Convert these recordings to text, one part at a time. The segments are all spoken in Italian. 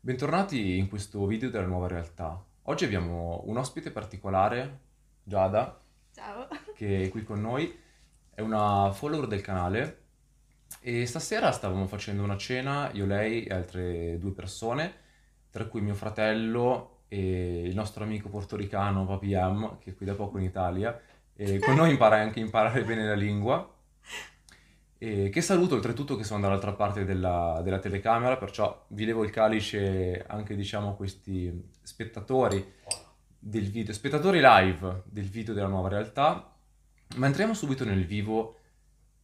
Bentornati in questo video della nuova realtà. Oggi abbiamo un ospite particolare, Giada, Ciao. che è qui con noi, è una follower del canale e stasera stavamo facendo una cena, io, lei e altre due persone, tra cui mio fratello e il nostro amico portoricano Papi Am, che è qui da poco in Italia, e con noi impara anche a imparare bene la lingua. E che saluto oltretutto che sono dall'altra parte della, della telecamera, perciò vi levo il calice anche diciamo a questi spettatori del video, spettatori live del video della nuova realtà, ma entriamo subito nel vivo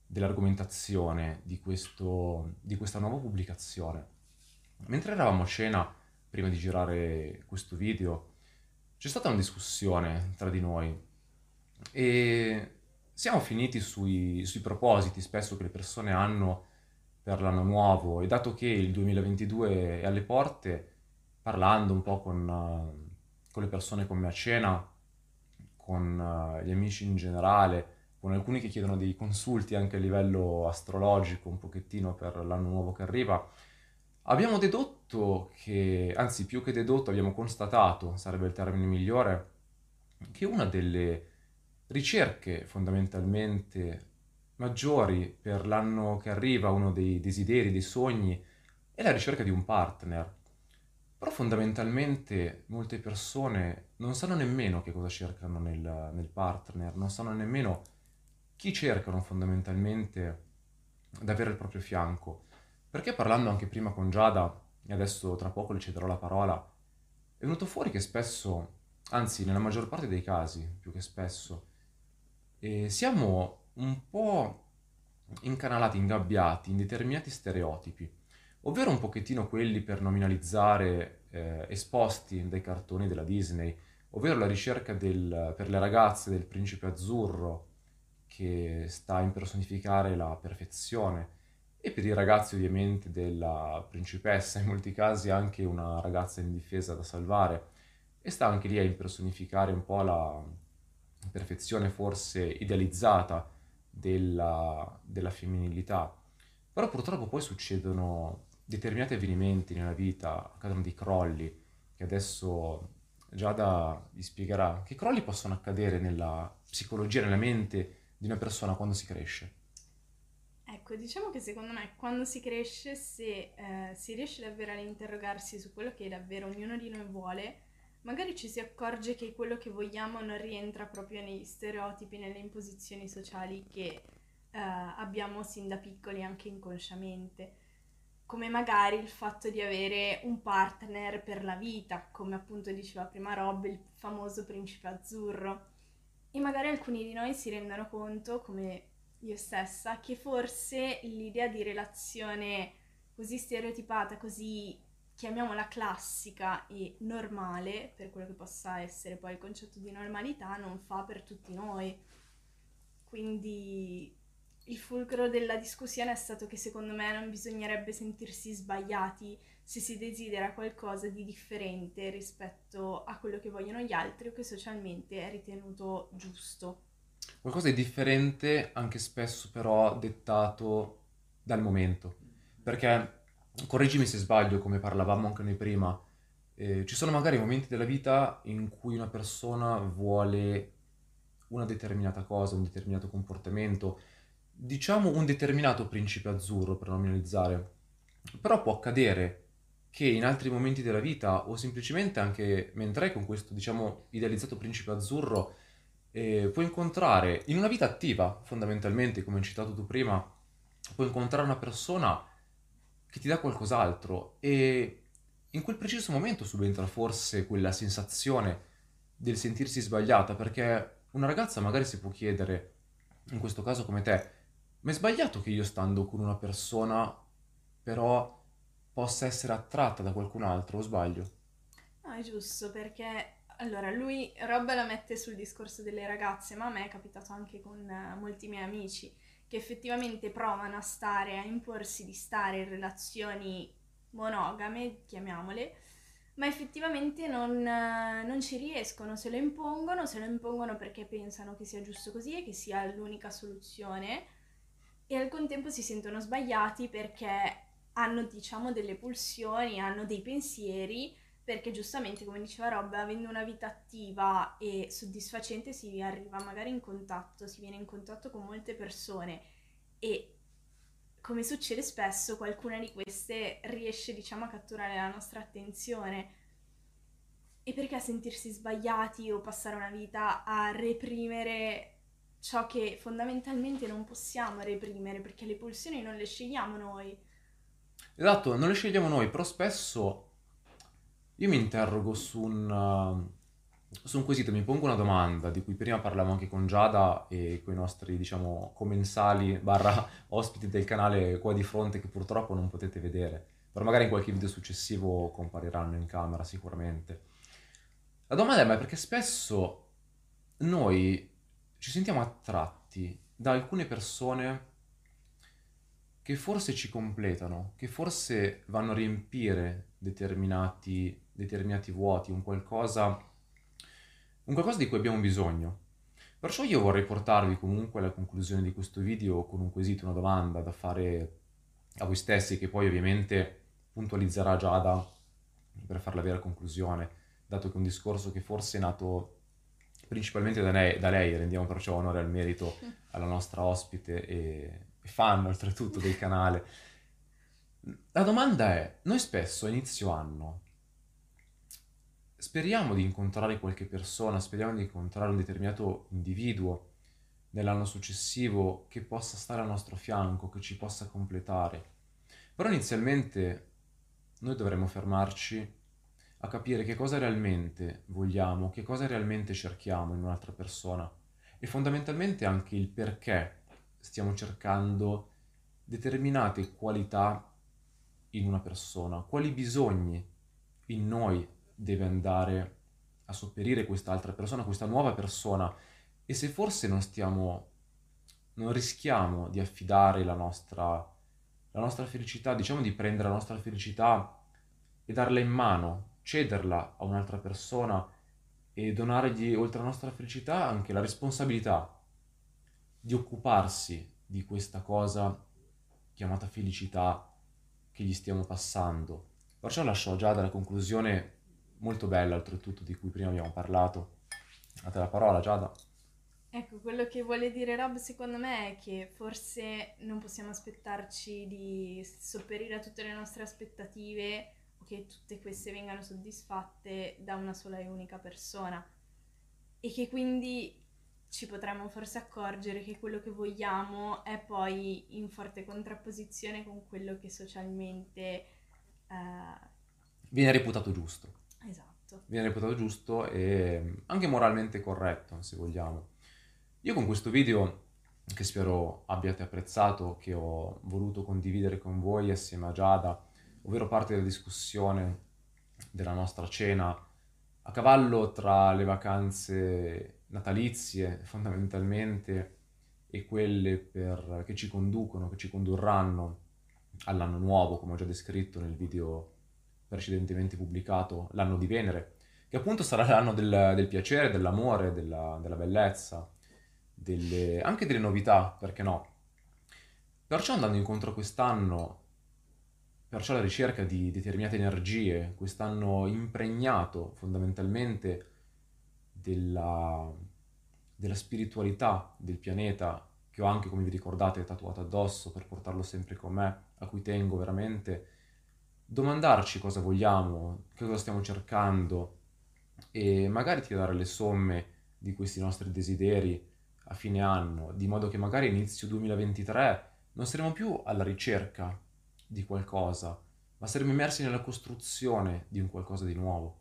dell'argomentazione di, questo, di questa nuova pubblicazione. Mentre eravamo a cena, prima di girare questo video, c'è stata una discussione tra di noi e siamo finiti sui, sui propositi. Spesso che le persone hanno per l'anno nuovo. E dato che il 2022 è alle porte, parlando un po' con, con le persone con me a cena, con uh, gli amici in generale, con alcuni che chiedono dei consulti anche a livello astrologico un pochettino per l'anno nuovo che arriva, abbiamo dedotto che, anzi più che dedotto abbiamo constatato, sarebbe il termine migliore, che una delle ricerche fondamentalmente maggiori per l'anno che arriva, uno dei desideri, dei sogni, è la ricerca di un partner. Però fondamentalmente molte persone non sanno nemmeno che cosa cercano nel, nel partner, non sanno nemmeno chi cercano fondamentalmente ad avere al proprio fianco. Perché parlando anche prima con Giada, e adesso tra poco le cederò la parola, è venuto fuori che spesso, anzi nella maggior parte dei casi, più che spesso, eh, siamo un po' incanalati, ingabbiati in determinati stereotipi, ovvero un pochettino quelli per nominalizzare eh, esposti dai cartoni della Disney, ovvero la ricerca del, per le ragazze del principe azzurro che sta a impersonificare la perfezione e per i ragazzi ovviamente della principessa, in molti casi anche una ragazza indifesa da salvare. E sta anche lì a impersonificare un po' la, perfezione forse idealizzata della, della femminilità. Però purtroppo poi succedono determinati avvenimenti nella vita, accadono dei crolli, che adesso Giada vi spiegherà. Che crolli possono accadere nella psicologia, nella mente di una persona quando si cresce? Ecco, diciamo che secondo me quando si cresce, se eh, si riesce davvero ad interrogarsi su quello che davvero ognuno di noi vuole, magari ci si accorge che quello che vogliamo non rientra proprio negli stereotipi, nelle imposizioni sociali che eh, abbiamo sin da piccoli anche inconsciamente. Come magari il fatto di avere un partner per la vita, come appunto diceva prima Rob, il famoso principe azzurro. E magari alcuni di noi si rendono conto, come io stessa, che forse l'idea di relazione così stereotipata, così chiamiamola classica e normale, per quello che possa essere poi il concetto di normalità, non fa per tutti noi. Quindi il fulcro della discussione è stato che secondo me non bisognerebbe sentirsi sbagliati se si desidera qualcosa di differente rispetto a quello che vogliono gli altri o che socialmente è ritenuto giusto. Qualcosa di differente, anche spesso però dettato dal momento. Perché correggimi se sbaglio, come parlavamo anche noi prima, eh, ci sono magari momenti della vita in cui una persona vuole una determinata cosa, un determinato comportamento, diciamo un determinato principe azzurro per nominalizzare, però può accadere che in altri momenti della vita o semplicemente anche mentre con questo diciamo idealizzato principe azzurro eh, puoi incontrare in una vita attiva fondamentalmente come hai citato tu prima puoi incontrare una persona che ti dà qualcos'altro e in quel preciso momento subentra forse quella sensazione del sentirsi sbagliata perché una ragazza magari si può chiedere, in questo caso come te, ma è sbagliato che io stando con una persona però possa essere attratta da qualcun altro o sbaglio? No, è giusto perché allora lui Rob la mette sul discorso delle ragazze, ma a me è capitato anche con molti miei amici che effettivamente provano a stare, a imporsi di stare in relazioni monogame, chiamiamole, ma effettivamente non, non, ci riescono, se lo impongono, se lo impongono perché pensano che sia giusto così e che sia l'unica soluzione e al contempo si sentono sbagliati perché hanno diciamo delle pulsioni, hanno dei pensieri perché giustamente come diceva Rob avendo una vita attiva e soddisfacente si arriva magari in contatto, si viene in contatto con molte persone e come succede spesso, qualcuna di queste riesce, diciamo, a catturare la nostra attenzione. E perché sentirsi sbagliati o passare una vita a reprimere ciò che fondamentalmente non possiamo reprimere, perché le pulsioni non le scegliamo noi. Esatto, non le scegliamo noi, però spesso io mi interrogo su un, su un quesito, mi pongo una domanda di cui prima parlavamo anche con Giada e con i nostri, diciamo, commensali barra ospiti del canale qua di fronte che purtroppo non potete vedere, però magari in qualche video successivo compariranno in camera sicuramente. La domanda è ma perché spesso noi ci sentiamo attratti da alcune persone che forse ci completano, che forse vanno a riempire determinati, determinati vuoti, un qualcosa un qualcosa di cui abbiamo bisogno. Perciò io vorrei portarvi comunque alla conclusione di questo video con un quesito, una domanda da fare a voi stessi, che poi ovviamente puntualizzerà Giada per fare la vera conclusione, dato che è un discorso che forse è nato principalmente da lei, da lei rendiamo perciò onore al merito alla nostra ospite e fan oltretutto del canale. La domanda è, noi spesso a inizio anno speriamo di incontrare qualche persona, speriamo di incontrare un determinato individuo nell'anno successivo che possa stare al nostro fianco, che ci possa completare. Però inizialmente noi dovremmo fermarci a capire che cosa realmente vogliamo, che cosa realmente cerchiamo in un'altra persona e fondamentalmente anche il perché stiamo cercando determinate qualità in una persona, quali bisogni in noi deve andare a sopperire quest'altra persona, questa nuova persona? E se forse non stiamo, non rischiamo di affidare la nostra, la nostra felicità, diciamo di prendere la nostra felicità e darla in mano, cederla a un'altra persona e donargli oltre alla nostra felicità anche la responsabilità di occuparsi di questa cosa chiamata felicità che gli stiamo passando. Perciò lascio già dalla conclusione molto bella oltretutto di cui prima abbiamo parlato. A te la parola Giada. Ecco, quello che vuole dire Rob secondo me è che forse non possiamo aspettarci di sopperire a tutte le nostre aspettative o che tutte queste vengano soddisfatte da una sola e unica persona e che quindi ci potremmo forse accorgere che quello che vogliamo è poi in forte contrapposizione con quello che socialmente eh... viene reputato giusto. Esatto. Viene reputato giusto e anche moralmente corretto, se vogliamo. Io con questo video, che spero abbiate apprezzato, che ho voluto condividere con voi assieme a Giada, ovvero parte della discussione della nostra cena, a cavallo tra le vacanze natalizie fondamentalmente e quelle per, che ci conducono, che ci condurranno all'anno nuovo, come ho già descritto nel video precedentemente pubblicato, l'anno di Venere, che appunto sarà l'anno del, del piacere, dell'amore, della, della bellezza, delle, anche delle novità, perché no? Perciò andando incontro a quest'anno, perciò alla ricerca di determinate energie, quest'anno impregnato fondamentalmente della, della spiritualità del pianeta, che ho anche, come vi ricordate, tatuato addosso per portarlo sempre con me, a cui tengo veramente, domandarci cosa vogliamo, che cosa stiamo cercando e magari tirare le somme di questi nostri desideri a fine anno, di modo che magari inizio 2023 non saremo più alla ricerca di qualcosa, ma saremo immersi nella costruzione di un qualcosa di nuovo.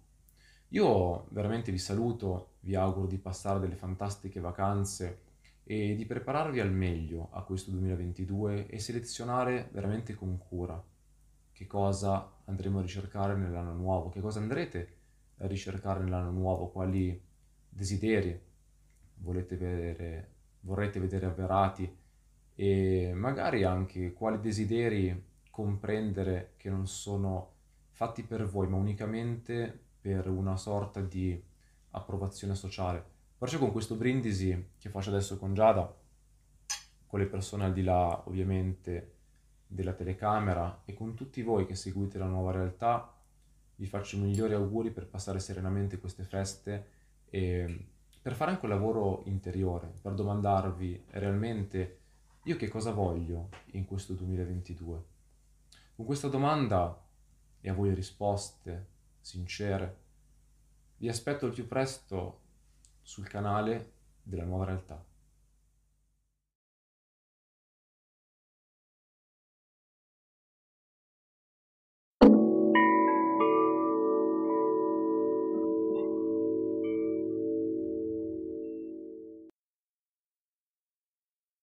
Io veramente vi saluto, vi auguro di passare delle fantastiche vacanze e di prepararvi al meglio a questo 2022 e selezionare veramente con cura che cosa andremo a ricercare nell'anno nuovo, che cosa andrete a ricercare nell'anno nuovo, quali desideri volete vedere, vorrete vedere avverati e magari anche quali desideri comprendere che non sono fatti per voi, ma unicamente per una sorta di approvazione sociale. Perciò con questo brindisi che faccio adesso con Giada, con le persone al di là ovviamente della telecamera e con tutti voi che seguite la nuova realtà, vi faccio i migliori auguri per passare serenamente queste feste e per fare anche un lavoro interiore, per domandarvi realmente io che cosa voglio in questo 2022. Con questa domanda e a voi risposte sincere, vi aspetto al più presto sul canale della nuova realtà.